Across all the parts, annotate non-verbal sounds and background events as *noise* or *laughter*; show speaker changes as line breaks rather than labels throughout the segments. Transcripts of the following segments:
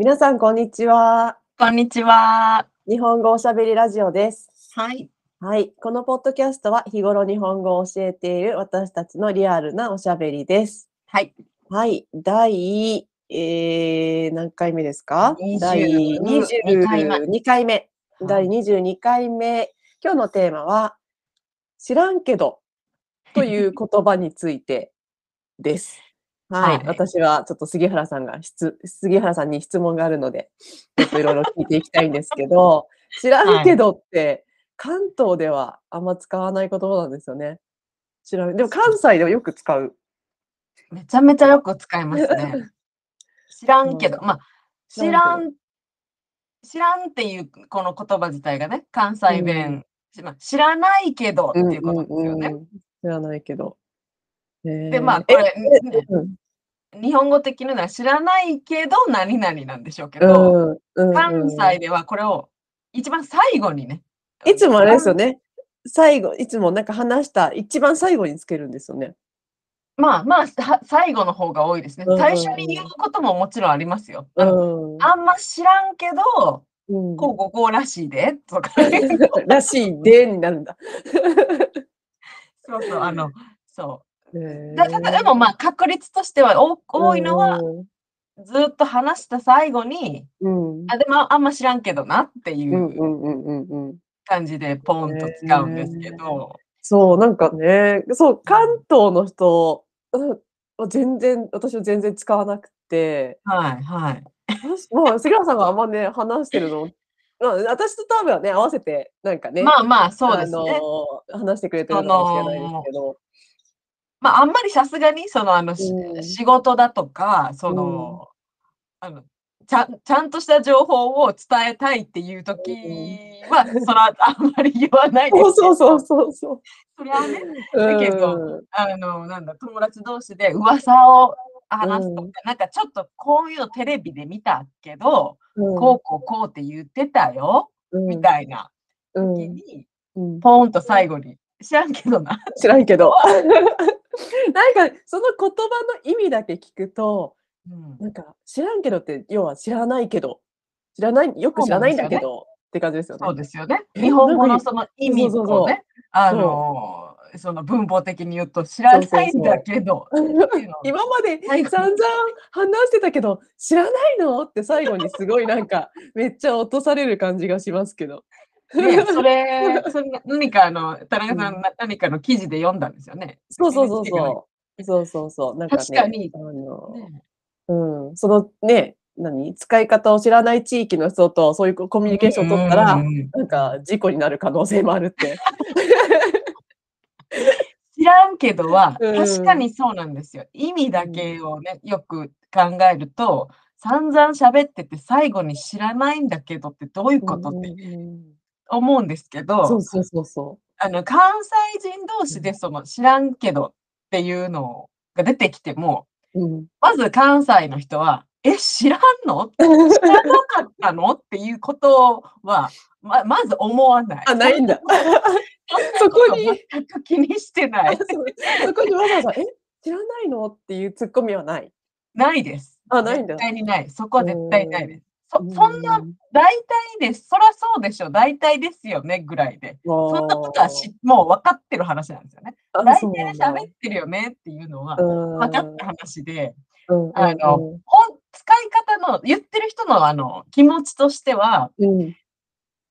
皆さん、こんにちは。
こんにちは。
日本語おしゃべりラジオです。
はい。
はい。このポッドキャストは日頃日本語を教えている私たちのリアルなおしゃべりです。
はい。
はい。第、えー、何回目ですか
？22
第
22回目
22回目。第22回目。今日のテーマは、知らんけどという言葉についてです。はい、
はい
私はちょっと杉原さんが質、杉原さんに質問があるので、ちょっといろいろ聞いていきたいんですけど、*laughs* 知らんけどって、関東ではあんま使わない言葉なんですよね。知らん。でも関西ではよく使う。
めちゃめちゃよく使いますね。*laughs* 知らんけど、まあ、知らん、知らんっていうこの言葉自体がね、関西弁、まあ知らないけどっていうことですよね。
うんうんうん知らないけど。で
で、まあ、こ
え
れ、日本語的には知らないけど何々なんでしょうけ
う
ど、関西ではこれを一番最後にね。
いつもあれですよね。最後、いつもなんか話した一番最後につけるんですよね。
まあまあ、さ最後の方が多いですね
うん。
最初に言うことももちろんありますよ。
う
あの
ん。
ま知らんけど、
うん
こうこうこうらしいでとか。*laughs*
らしいでになるんだ。*laughs*
そうそう、あの、そう。
へ
だただでもまあ確率としては多多いのは、
う
ずっと話した最後に、
んうん。
あ、でもあんま知らんけどなってい
う。
感じでポンと使うんですけど、
そう、なんかね、そう、関東の人全然、私は全然使わなくて、
はいはい。
まあ、杉原さんがあんまね、話してるの、まあ、私と多分ね、合わせて、なんかね、
まあまあそうですね。
話してくれてるのかもしれないですけど、
まああんまりさすがにそのあの、し
うん。
仕事だとか、その、あのちゃんちゃんとした情報を伝えたいっていう時は、それはあんまり言わないですけど。
そうそうそうそうそう。
それはね、
だ
けどあの、なんだ、友達同士で噂を話すとか、
うん。
なんかちょっとこういうのテレビで見たけど、
うん、
こうこうこうって言ってたよ、
うん。
みたいな
うん。
時に、
うん。
ポーンと最後に、知らんけどな。
知らんけど。*laughs* なんか、その言葉の意味だけ聞くと、
うん。
なんか、知らんけどって、要は知らないけど、知らない、よく知らないんだけど、って感じですよね。
そうですよね。
え
日本語のその意味をね、あのーその文法的に言うと、知らないんだけど、
今まで散々話してたけど、知らないの？って最後にすごいなんか、めっちゃ落とされる感じがしますけど。
ね、*laughs* それ、それ何かあの、田中さん、な何かの記事で読んだんですよね。
そうそうそうそう。*laughs* そうそうそう。なんかね、
確かに
あの、
ね
うん、そのね、何？使い方を知らない地域の人とそういうコミュニケーションを取ったら、なんか事故になる可能性もあるって。*laughs*
知らんけどは、
うん
確かにそうなんですよ。意味だけをね、よく考えると、散々喋ってて最後に知らないんだけどってどういうことって思うんですけど、
そうそうそうそ
あの関西人同士でその知らんけどっていうのが出てきても、
う。うん、
まず関西の人は、え、知らんの？知らなかったの？っていうことは、ままず思わない。
あ、ないんだ。
そこ
に
全く気にしてない。
そこにわざわざ、え、知らないの？っていうツッコミはない。
ないです。
あないんだ
絶対にない。そこは絶対ないです。そ
うん
そんな、大体です。そりゃそうでしょ。大体ですよね。ぐらいで。
そ
そんなことはしもう分かってる話なんですよね。大体喋ってるよねっていうのは分
分
かった話で、
うん
あのほん使い方の、言ってる人のあの気持ちとしては、
うん、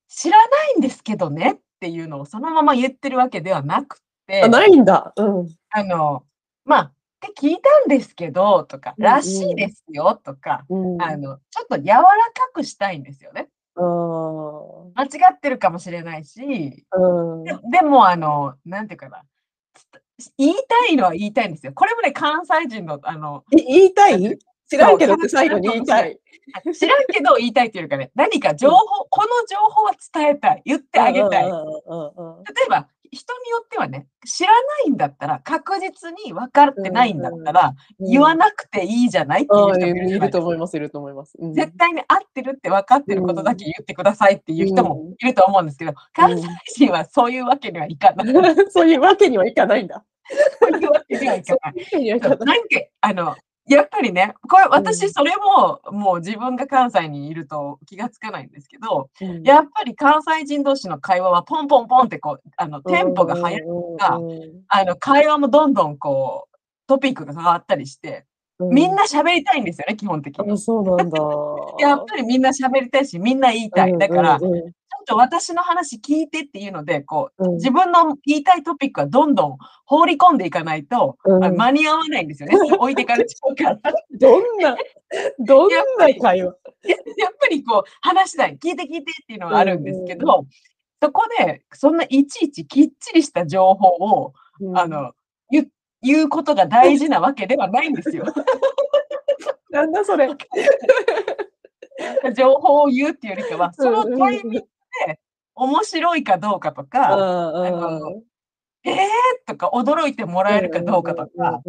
知らないんですけどねっていうのをそのまま言ってるわけではなくて、
あ、ないんだ。うん。
あの、まあ、って聞いたんですけど、とか、
うんうん
らしいですよ、とか、
うん、
あの、ちょっと柔らかくしたいんですよね。間違ってるかもしれないし、
うん
ででも、あの、なんていうかな、つ言いたいのは言いたいんですよ。これもね、関西人の、あの、
え言いたい？知らんけど最後に言いたい。
知らんけど言いたいっていうかね、何か情報、この情報は伝えたい、言ってあげたい。例えば、人によってはね、知らないんだったら、確実に分かってないんだったら、言わなくていいじゃないっていう人もいる
と思います、いると思います。うん
絶対に合ってるって分かってることだけ言ってくださいっていう人も
うん
いると思うんですけど、関西人はそういうわけにはいかない。*laughs*
そういうわけにはいかないんだ。*laughs*
そういうわけにはいかない。*laughs* なんか。あのやっぱりね、これ
うん。
私それも、もう自分が関西にいると気が付かないんですけど、
うん。
やっぱり関西人同士の会話はポンポンポンってこう、あの、
う
テンポが速い
ん
かあの、会話もどんどんこう、トピックが変わったりして、
うん。
みんな喋りたいんですよね、基本的に。
あ、そうなんだ。*laughs*
やっぱりみんな喋りたいし、みんな言いうたい。
ん
だから。ちょっと私の話聞いてっていうので、こう、
うん。
自分の言いたいトピックはどんどん放り込んでいかないと、間に合わないんですよね。*laughs* 置いてかれちゃうから。
どんな、どんな会話？
や *laughs* やっぱりこう、話したい、聞いて聞いてっていうのがあるんですけ。ど、そこで、そんないちいちきっちりした情報を、
うん。
あの、ゆ言うことが大事なわけではないんですよ。*laughs*
なんだそれ。
情報を言うっていうよりかは、
う
その。タイミングで面白いかどうかと
う
か。えー？とか驚いてもらえるか
うん
どうかと
うん
か。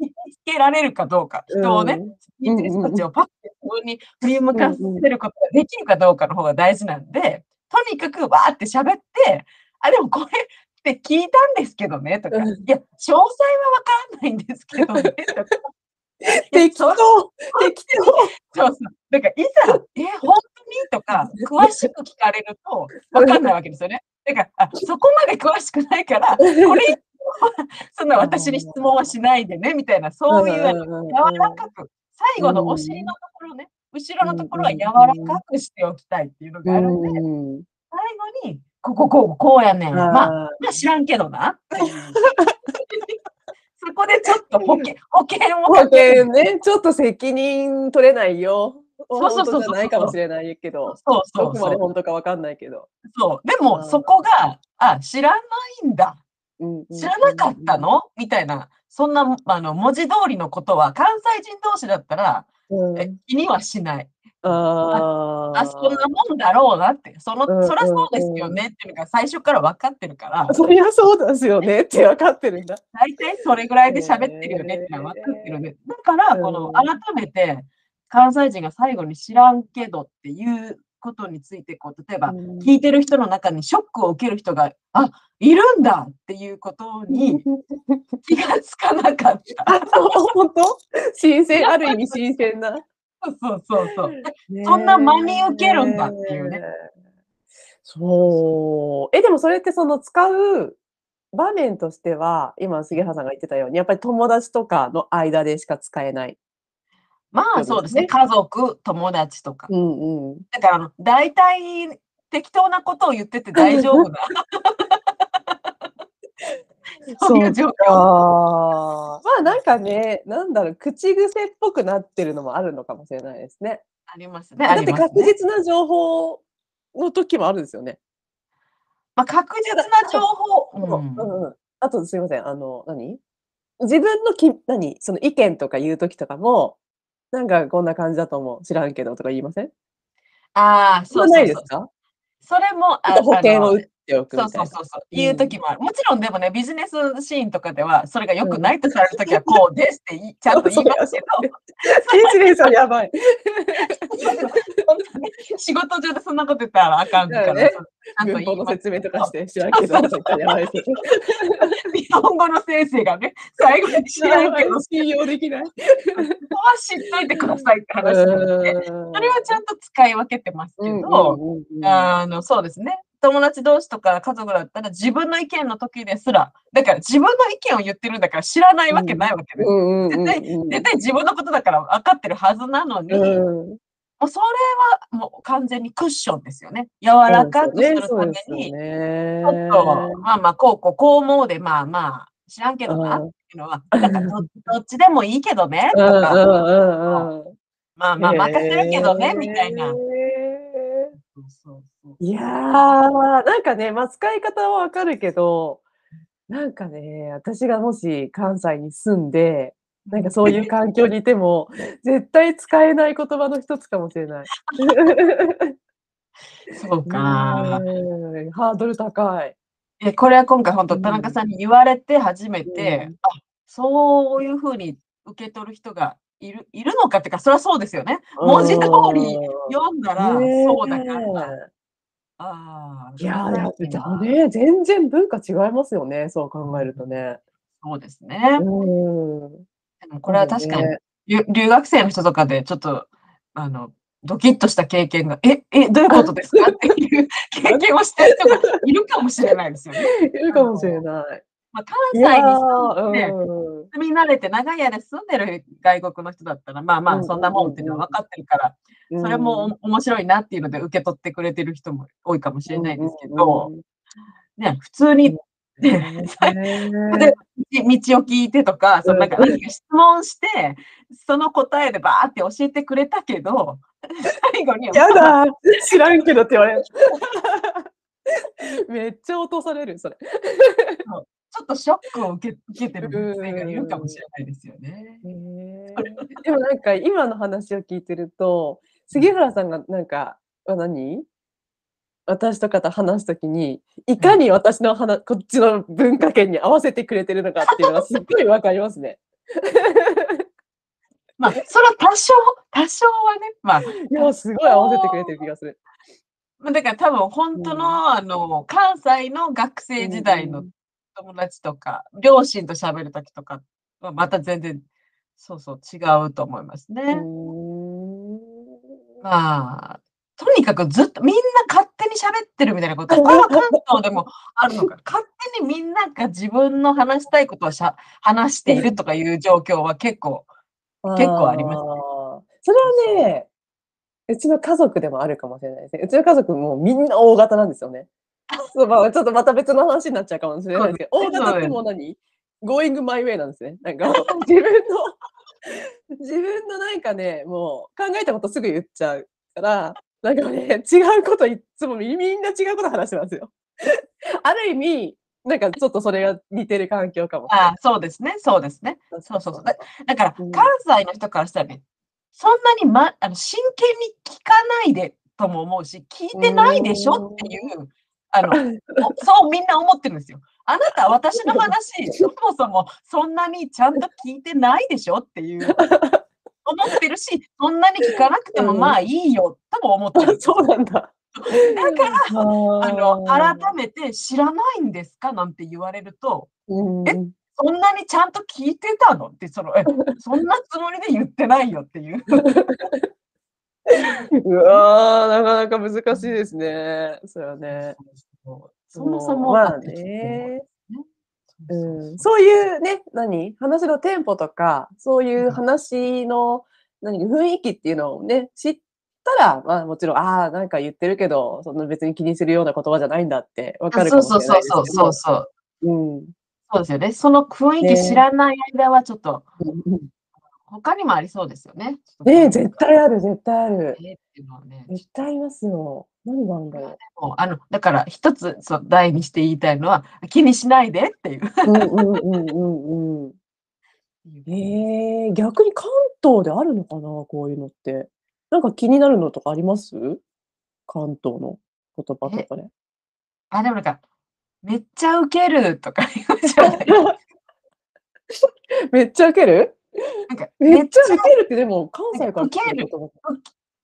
引きつけられるかどうか、
う
人をね、人たちをパッて自分に振り向
うん
かせ
うん。
ることができるかどうかの方が大事なんで、とにかくわーって喋って、あ、でもこれって聞いたんですけどねとか、
うん。
いや、詳細はわからないんですけどねとか、
適当、
そ
適当。
そうそう。だからいざ、え、ほんとに？とか、詳しく聞かれるとわかんないわけですよね。だから、あ、そこまで詳しくないから、これそんな私に質問はしないでね、みたいな、
う
そういう柔
うん
らかく、最後のお尻のところね、後ろのところは柔らかくしておきたいっていうの
う
があるんで。最後に、ここ、こう、こうやねん。まあ。まあ知らんけどな。*laughs* そこでちょっと保険 *laughs* 保険を
保
かけ
ね、ちょっと責任取れないよ。
そうそうそうそうそう。
かもしれないけど、
そうそ
どこまで。本当かわかんないけど。
そう。でも、そ。こが、あ、知らないんだ。知らなかっ
うん
たの？みたいな、そんな、あの、文字通りのことは、関西人同士だったら、
うん。
え、気にはしない。
あ
あ、そんな
あ。
もんだろうなって、その、
うん
そらそう
う
ですよ。ねっていうのが最初から分かってるから、
そりゃそうですよねって分かってるんだ。
大体それぐらいで喋ってるよねってのは分かってるんで、だから、この、
うん。
改めて、関西人が最後に知らんけどっていうことについて、こう、例えば、
うん。
聞いてる人の中にショックを受ける人が、あ、いるんだっていうことに *laughs* 気がつかなかった。
あ、本当 *laughs* 新鮮、ある意味新鮮な。
そうそうそうそう。え、そんな真に受けるんだっていうね。
そう。え、でもそれってその使う場面としては、今杉原さんが言ってたように、やっぱり友達とかの間でしか使えない。
まあ、
そうで
すすね。
ね。
家族、友達とか。
うんうん。
だから、大体適当なことを言ってて大丈夫な *laughs* そういう状況。
か。ね、なんだろう、口癖っぽくなってるのもあるのかもしれないですね。
ありますね、あ
だって確。実な情報の時もあるんですよね。
ま、確実な情
と
報
そううんうんうん。あとすいません、あの、何？自分のき何、その意見とか言う時とかも、なんかこんな感じだと思う、知らんけどとか言いません？
ああ、
そ
う。
ないですか？
それも、あ
保険を打っておく
そう
みたいな。
そうそうそう、
う
言う時
ん。
もある。もちろんでもね、ビジネスシーンとかでは、それが良
うん。
くないとされる時はこうですっていちゃんと
そ
言いますけど。
ね。ビジネスはやばい。*laughs*
仕事上でそんなこと言ったらあかんから、*laughs*
ね。
そちゃんと
文法の説明とかして、知けどやばい。
日本語の先生がね、最後に知らんけど、*laughs*
信用できない。
ここは知っといてくださいって
う
話なんで、
ー
それはちゃ
ん。
んと使い分けてますけど。あの、そうですね。友達同士とか家族だったら自分の意見の時ですら、だから自分の意見を言ってるんだから知らないわけないわけで絶対
うん
絶対自分のことだから分かってるはずなのに、も
うん。
うそれはもう完全にクッションですよね。柔らかくするために、ち
ね。
ょっと、まあまあ、こうこう、こう思うで、まあまあ、知らんけどなっ
うん。
ていうのは、だからど *laughs* どっちでもいいけどねとか、
んうんうん。
まあまあ、任せるけどねみたいな。そうそう。
いや、なんかね、ま、使い方は分かるけど、なんかね、私がもし関西に住んで、なんかそういう環境にいても、絶対使えない言葉の一つかもしれない。
そうか。
ハードル高い。
え、これは今回ほんと
うん。
田中さんに言われて初め
う
て、
ん。
あ、そういう風に受け取る人がいるいるのかってか、そらそうですよね。文字通り読んだら。そうだから。ああ、
いや、
関
や
西人は
だね、全然文化違いますよね、そう考えるとね。
そうです
う
ね。
ーん。
でもこれは確かに留学生の人とかでちょっと、あの、ドキッとした経験が、え、え、どういうことですかっていう *laughs* 経験をしてる人がいるかもしれないですよね。*laughs*
いるかもしれない。
まあ、関西に住んで。住み慣れて長屋で住んでる外国の人だったら、まあまあ、
うん
そんなもんっていうのは分かってるから、
うん
それもお面白いなっていうので受け取ってくれてる人も多いかもしれないですけど、ね、普通に、で道を聞いてとか、そのなんか何か質問して、その答えでバーって教えてくれたけど、最後に、
やだ。*laughs* 知らんけどって言われる。*laughs* めっちゃ落とされる、それ。
ちょっとショックを受け受けてる学生がいるかもしれないですよね。
でもなんか今の話を聞いてると、杉原さんがなんか、あ何？私とかと話すときに、いかに私の話、こっちの文化圏に合わせてくれてるのかっていうのがすっごいわかりますね。*laughs*
まあ、それは多少、多少はね、まあ、
いや、すごい合わせてくれてる気がする。
まあだから多分本当の、あの、関西の学生時代の友達とか、両親と喋るときとかはまた全然、そうそう違うと思いますね。
うん
まあ、とにかくずっとみんな勝手に喋ってるみたいなこと、これは関東でもあるのか。*laughs* 勝手にみんなが自分の話したいことをしゃ話しているとかいう状況は結構、結構ありますね
それはね、うちの家族でもあるかもしれないですね。うちの家族もみんな大型なんですよね。そうまあ、ちょっとまた別の話になっちゃうかもしれないですけど、大型ってもう何 ?Going my way なんですね。なんか自分の、*laughs* 自分のなんかね、もう考えたことすぐ言っちゃうから、なんかね、違うこといっつもみみんな違うこと話してますよ。*laughs* ある意味、なんかちょっとそれが似てる環境かも
あそうですね、そうですね。そうそうそう。だだから、
うん
関西の人からしたらね、そんなに、ま、あの真剣に聞かないでとも思うし、聞いてないでしょっていう、あの、*laughs* おそうみんな思ってるんですよ。あなた、私の話、*laughs* そもそもそんなにちゃんと聞いてないでしょっていう、思ってるし、そんなに聞かなくても
うん
まあいいよとも思ってる。*laughs*
そうなんだ。
だから、
あ
あの、改めて知らないんですかなんて言われると、
うん
えそんなにちゃんと聞いてたの？って、その、え、そんなつもりで言ってないよっていう。*laughs*
うわー、なかなか難しいですね。それはね。
そうそもそも、
ね。
そうそう
うん、
そう
そういうね、何？話のテンポとか、そういう話の何？雰囲気っていうのをね、知ったら、まあもちろん、ああ、なんか言ってるけど、そんな別に気にするような言葉じゃないんだってわかるか
そう
もしれ
そう
ないですけど。
そうそうそう。
うん。
そうですよね。その雰囲気知らない間はちょっと、
うん
他にもありそうですよね。
ねえ、絶対ある、絶対ある。
えっていうのはね。
絶対いますよ。何があるんだろ
もうあのだから一つそう題にして言いたいのは気にしないでっていう。
う。うんうんうんうんうん。ええ逆に関東であるのかな、こういうのって。なんか気になるのとかあります？関東の言葉とかで。
あでもなんかめっちゃウケるとか言うじゃない。*laughs*
めっちゃウケる？
なんか
めっちゃウケるってでも関西から
ウケる
来言葉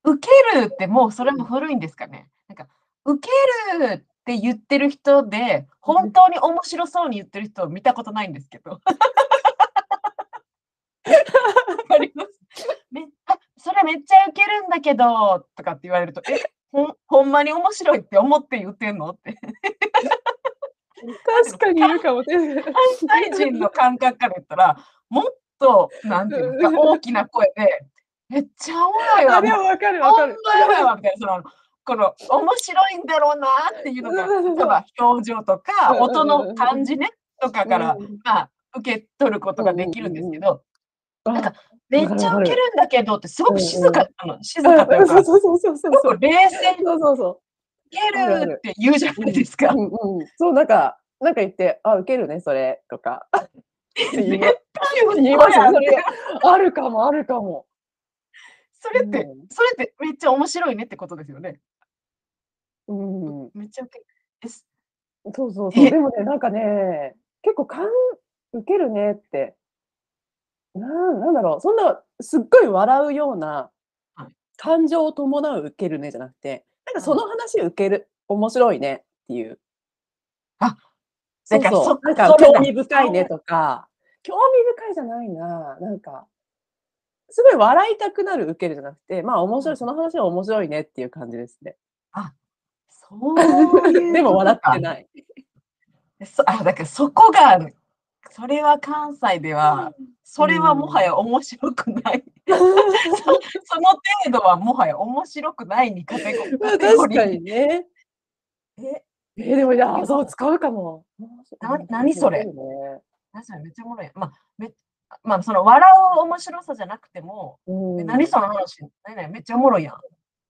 ウケるってもうそれも古いんですかね。なんかウケるって言ってる人で本当に面白そうに言ってる人を見たことないんですけど。*laughs* わかりますめ *laughs* あそれめっちゃウケるんだけどとかって言われると、えほんほんまに面白いって思って言ってんのって。
確かにいるかもしれない。
関西人の感覚から言ったら、もっと、なんていうのか、大きな声で、めっちゃおもろいわ、
あ、で
も
わかるわかる。
まやばいわ、みたいな、その、この、面白いんだろうなっていうのが、例えば表情とか、音の感じね、とかから、
うん。
まあ、受け取ることができるんですけど、なんか
あ
めっちゃウケるんだけどって、すごく静か、あの静
うん。
かというか、す。ごく冷静に
そうそうそう。
ウケるって言うじゃないですか。
う。んうん、そう、なんか、なんか言って、あ、ウケるね、それ、とか。言いま
絶対
言いますよ、それ。あるかも、あるかも。
それって
うん、
それってめっちゃ面白いねってことですよね。
うん、
めっちゃ
そうそうそう。
え
でもね、なんかね、結構かん、ウケるねって、なん、なんだろう、そんな、すっごい笑うような
はい
感情を伴うウケるねじゃなくて、なんかそ
うん
の話ウケる、面白いねっていう。
あ
そうそうなんか興味深いねとか、興味深いじゃないな、なんか、すごい笑いたくなる受けるじゃなくて、まあ面白い、その話は面白いねっていう感じですね。
そういう *laughs*
でも笑って
い。
ない。
そあ、だからそこが、それは関西では、それはもはや面白くない。そその程度はもはや面白くないにカテゴリー
確かにね。
え、
えーでもいや、そう使うかも。
な何それ？
面白いね
確かにめっちゃおもろい。まあ、めまあ、その笑う面白さじゃなくても、
うん
え何その話、何々めっちゃおもろいやん。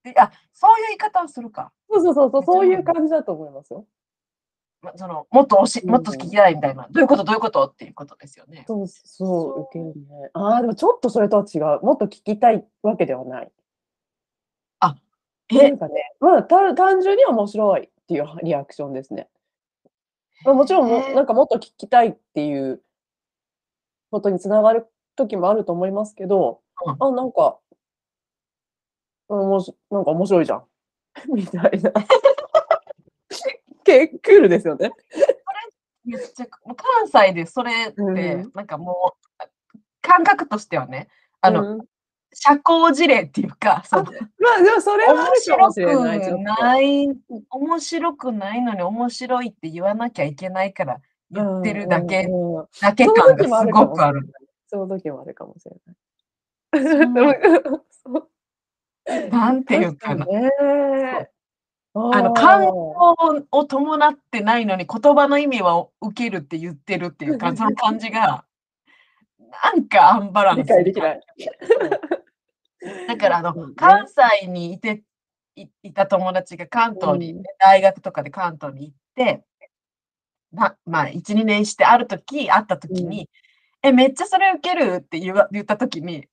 であ、そういう言い方をするか。
そうそうそうそう、そういう感じだと思いますよ。
まそのもっとおし
うん
もっと聞きたいみたいな、どういうこと？どういうこと？っていうことですよね。
そう
そ
そうう、受けるね。ああ、でもちょっとそれとは違う。もっと聞きたいわけではない。な
え？
ん、かね、まあ、た単純に面白いっていうリアクションですね。まあ、もちろんも、なんかもっと聞きたいっていうことにつながる時もあると思いますけど、
うん
あ、なんか、おもしなんか面白いじゃん。*laughs* みたいな。*laughs* 結構クールですよね。
めっちゃ関西でそれって、
うん
なんかもう感覚としてはね、あの、
うん
社交辞令っていうか、その
まあでもそれはあ
面
るかも
白
しれない。
面白くないのに面白いって言わなきゃいけないから言ってるだけ、だけ感がすごくある。
その時もあるかもしれない。*laughs*
なんていうかな。あの感動を伴ってないのに言葉の意味は受けるって言ってるっていうか、*laughs* その感じが、なんかアンバランス。
理解できない。
だからあの、関西にいていいた友達が関東に、
うん
大学とかで関東に行って、ままあ、1、2年してある時会った時に、え、めっちゃそれ受けるって言わ言った時に、びっ。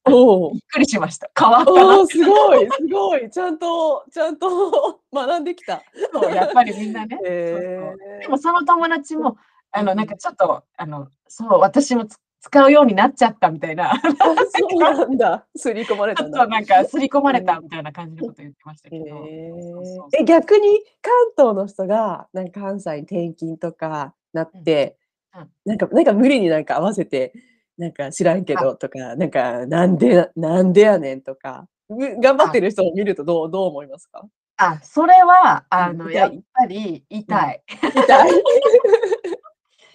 くりしました。変わった
すごい、すごい。ちゃんと、ちゃんと *laughs* 学んできた。
そうやっぱりみんなね。*laughs*
へ
そうそう
ー
でもその友達も、あの、
うん
なんかちょっと、あの、そう、私もつ使うようになっちゃったみたいな、
あ *laughs* そうなんだ。すり込まれたんだ。
なんか刷り込まれたみたいな感じのこと言ってましたけ
へ
ど。
え逆に関東の人がなんか関西に転勤とかなって、
うんうん
なんかなんか無理になんか合わせてなんか知らんけどとかなんかなんでななんでやねんとかぐ頑張ってる人を見るとどうどう思いますか？
あ、それは、あの、やっぱり痛い。
痛い？*laughs*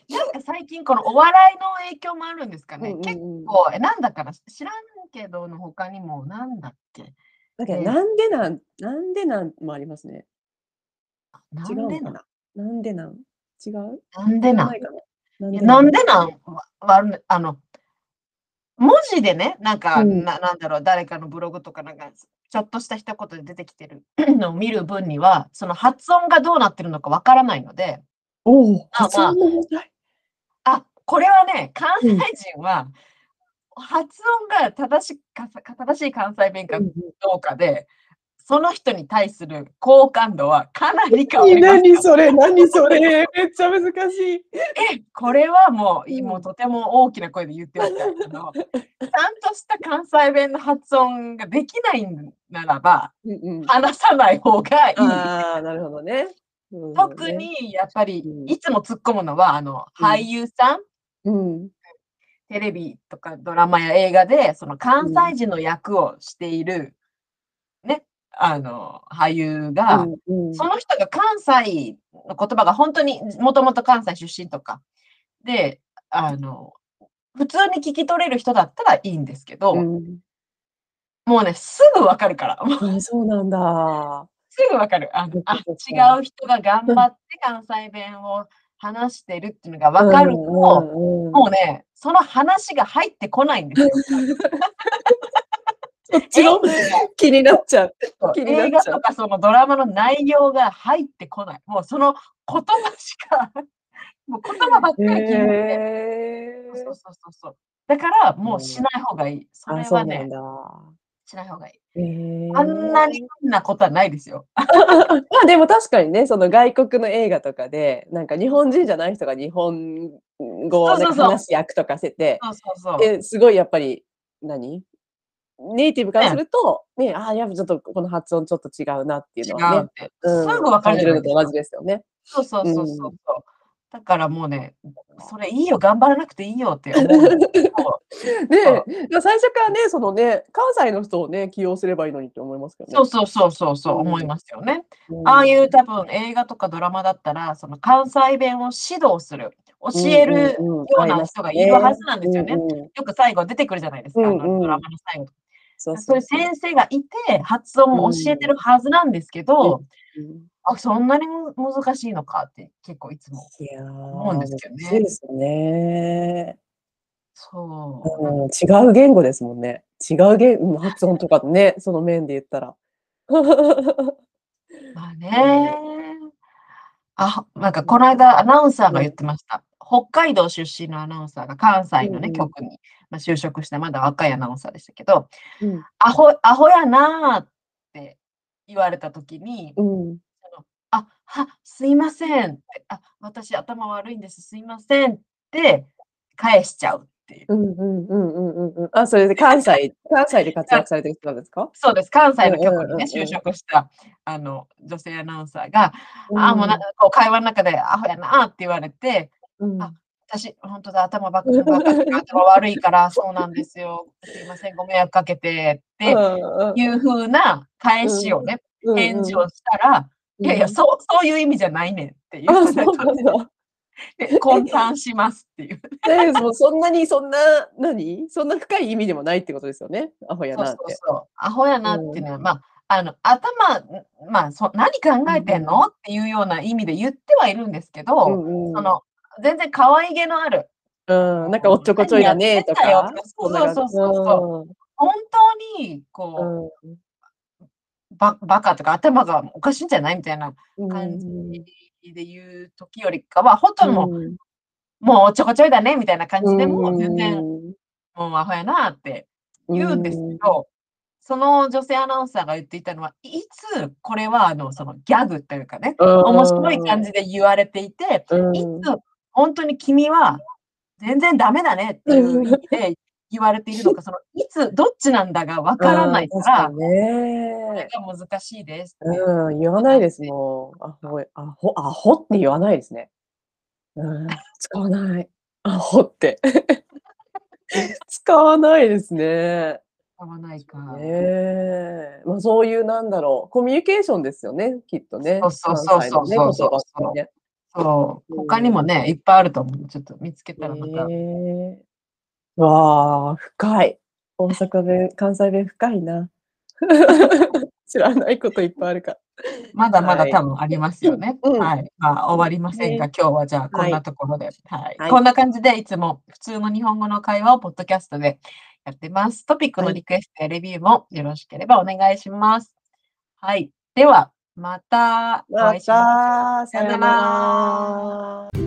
なんか最近このお笑いの影響もあるんですかね。
うんうんうん。
結構、え、なんだかな知らんけどの他にも、なんだっけ。ね
だけどなんでなんなんでなんもありますね。
な
ん
でなん？
な？なんでなん？違う？
なんでなん？
な
んでなん？はあの、文字でね、なんか、
うん。
ななんだろう、誰かのブログとかなんか、ちょっとした一言で出てきてるのを見る分には、その発音がどうなってるのかわからないので、
おお、
あ
発音の問題。
あ、これはね、関西人は、発音が正しか正しい関西弁か
うん
どうかで、その人に対する好感度はかなり変わ
うん
ります。
何それ何それめっちゃ難しい。
え、これはもう、
うん。
もうとても大きな声で言ってみたいけど、ちゃんとした関西弁の発音ができないならば、
うんうん。
話さない方がいい。
ああ、なるほどね。うん。
特、にやっぱり
うん。
いつも突っ込むのは、あの、
うん。
俳優さん、
うん。
テレビとかドラマや映画で、その関西人の役をしている、ね、あの、俳優が、
うん
その人が関西の言葉が本当にもともと関西出身とかで、あの、普通に聞き取れる人だったらいいんですけど、
うん
もうね、すぐわかるから、
そうなんだ。
すぐわかる。あのあ違う人が頑張って関西弁を話してるっていうのがわかると、
うんうん
もうね、その話が入ってこないんですよ。*laughs*
そっちの？気になっちゃう。
そう
気になっ
映画
ちゃう
とかそのドラマの内容が入ってこない。もうその言葉しか、*laughs* もう言葉ばっかり聞いてて、
へー
そうそうそうそう。だからもうしない方がいい。それはね。しない方がいい。あんなに変なことはないですよ。*laughs*
まあでも確かにね、その外国の映画とかで、なんか日本人じゃない人が日本語を話す役とかしてすごいやっぱり、何？ネイティブからすると、ね、ああ、やっぱちょっとこの発音ちょっと違うなっていう
違
のはね、
うって。
うん
すぐわかるじゃ
同じですよね。
そうそうそうそうそう。だからもうね、それいいよ、頑張らなくていいよって思う *laughs*
ねえ、最初からね、そのね、関西の人をね、起用すればいいのにって思いますけどね。
そうそうそうそう思いますよね。
うん。
ああいう多分映画とかドラマだったら、その関西弁を指導する、教える
うんうんうん。
ような人がいるはずなんですよね。
うんうん
よく最後出てくるじゃないですか、あ
うんうん。
のドラマの最後。
そう
いう先生がいて、発音も教えてるはずなんですけど、
うん
あ、そんなにむ難しいのかって結構いつも。
いやー、
思うんですけどね
難しいですよね。
そう。
うん、違う言語ですもんね。違う言うん発音とかね、その面で言ったら。*laughs*
まあね。あ、なんかこの間アナウンサーが言ってました。北海道出身のアナウンサーが関西のね、
うんうん
局に、まあ、就職して、まだ若いアナウンサーでしたけど、
うん
アホ、アホやなーって言われたときに、
うん
あ、は、すいません。あ、私頭悪いんです、すいませんって返しちゃうっていう。
うんうんうんうんうんうん。あ、それで関西、関西で活躍されてる人なんですか？
そうです。関西の局にね、
うんうんうんうん。
就職したあの女性アナウンサーが、あ、もうなんかこう会話の中でアホやなーって言われて、
うん
あ私、本当だ、頭ばっかり、頭悪いから、そうなんですよ。すいません、ご迷惑かけてっていう風な返しをね、返事をしたら、いやいや、そう、そういう意味じゃないねんっていう
あ、そうなんだ。
で混乱しますっていう。
ねもうそんなに、そんな、何？そんな深い意味でもないってことですよね？アホや
そう
なって。
そうそう。アホやなっていうのは、まあ、あの、頭、まあそ、何考えてんの？っていうような意味で言ってはいるんですけど、
うんうん
その、全然可愛げのある、
うん、なんかおっちょこちょいだねとか。
そうそうそうそう本当に、こう、
うん
ばバカとか頭がおかしいんじゃないみたいな
うん。
感じで言う時よりかは、本当にもう、
うん。
もうおっちょこちょいだねみたいな感じでもう全然、
うん
もうアホやなって言うんですけど、その女性アナウンサーが言っていたのは、いつこれはあのそのギャグというかね、面白い感じで言われていて、
うん。
いつ本当に君は全然ダメだねっていう意味で言われているのか、*laughs* そのいつどっちなんだがわからないか、
らに
これ
ね。
が難しいです。
うん、言わないですもん。アホ、アホ、アホって言わないですね。うん、使わない。アホって。*laughs* 使わないですね。
使わないか。
ねえ。まあそういうなんだろう、コミュニケーションですよね、きっとね。
そうそうそうそうそうそう
ね
そう。
うん
他にもね、いっぱいあると思う。ちょっと見つけたらまた。
へえわあ、深い。大阪弁、*laughs* 関西弁深いな。*laughs* 知らないこといっぱいあるから。
まだまだ
はい
多分ありますよね。
うん
はい。まあ終わりませんが、
ね
今日はじゃあこん
は
ないところで、はい。
はい
こんな感じでいつも普通の日本語の会話をポッドキャストでやってます。トピックの
はい
リクエストやレビューもよろしければお願いします。はい。では、またお
ま
会いしましょう。
た、さようなら。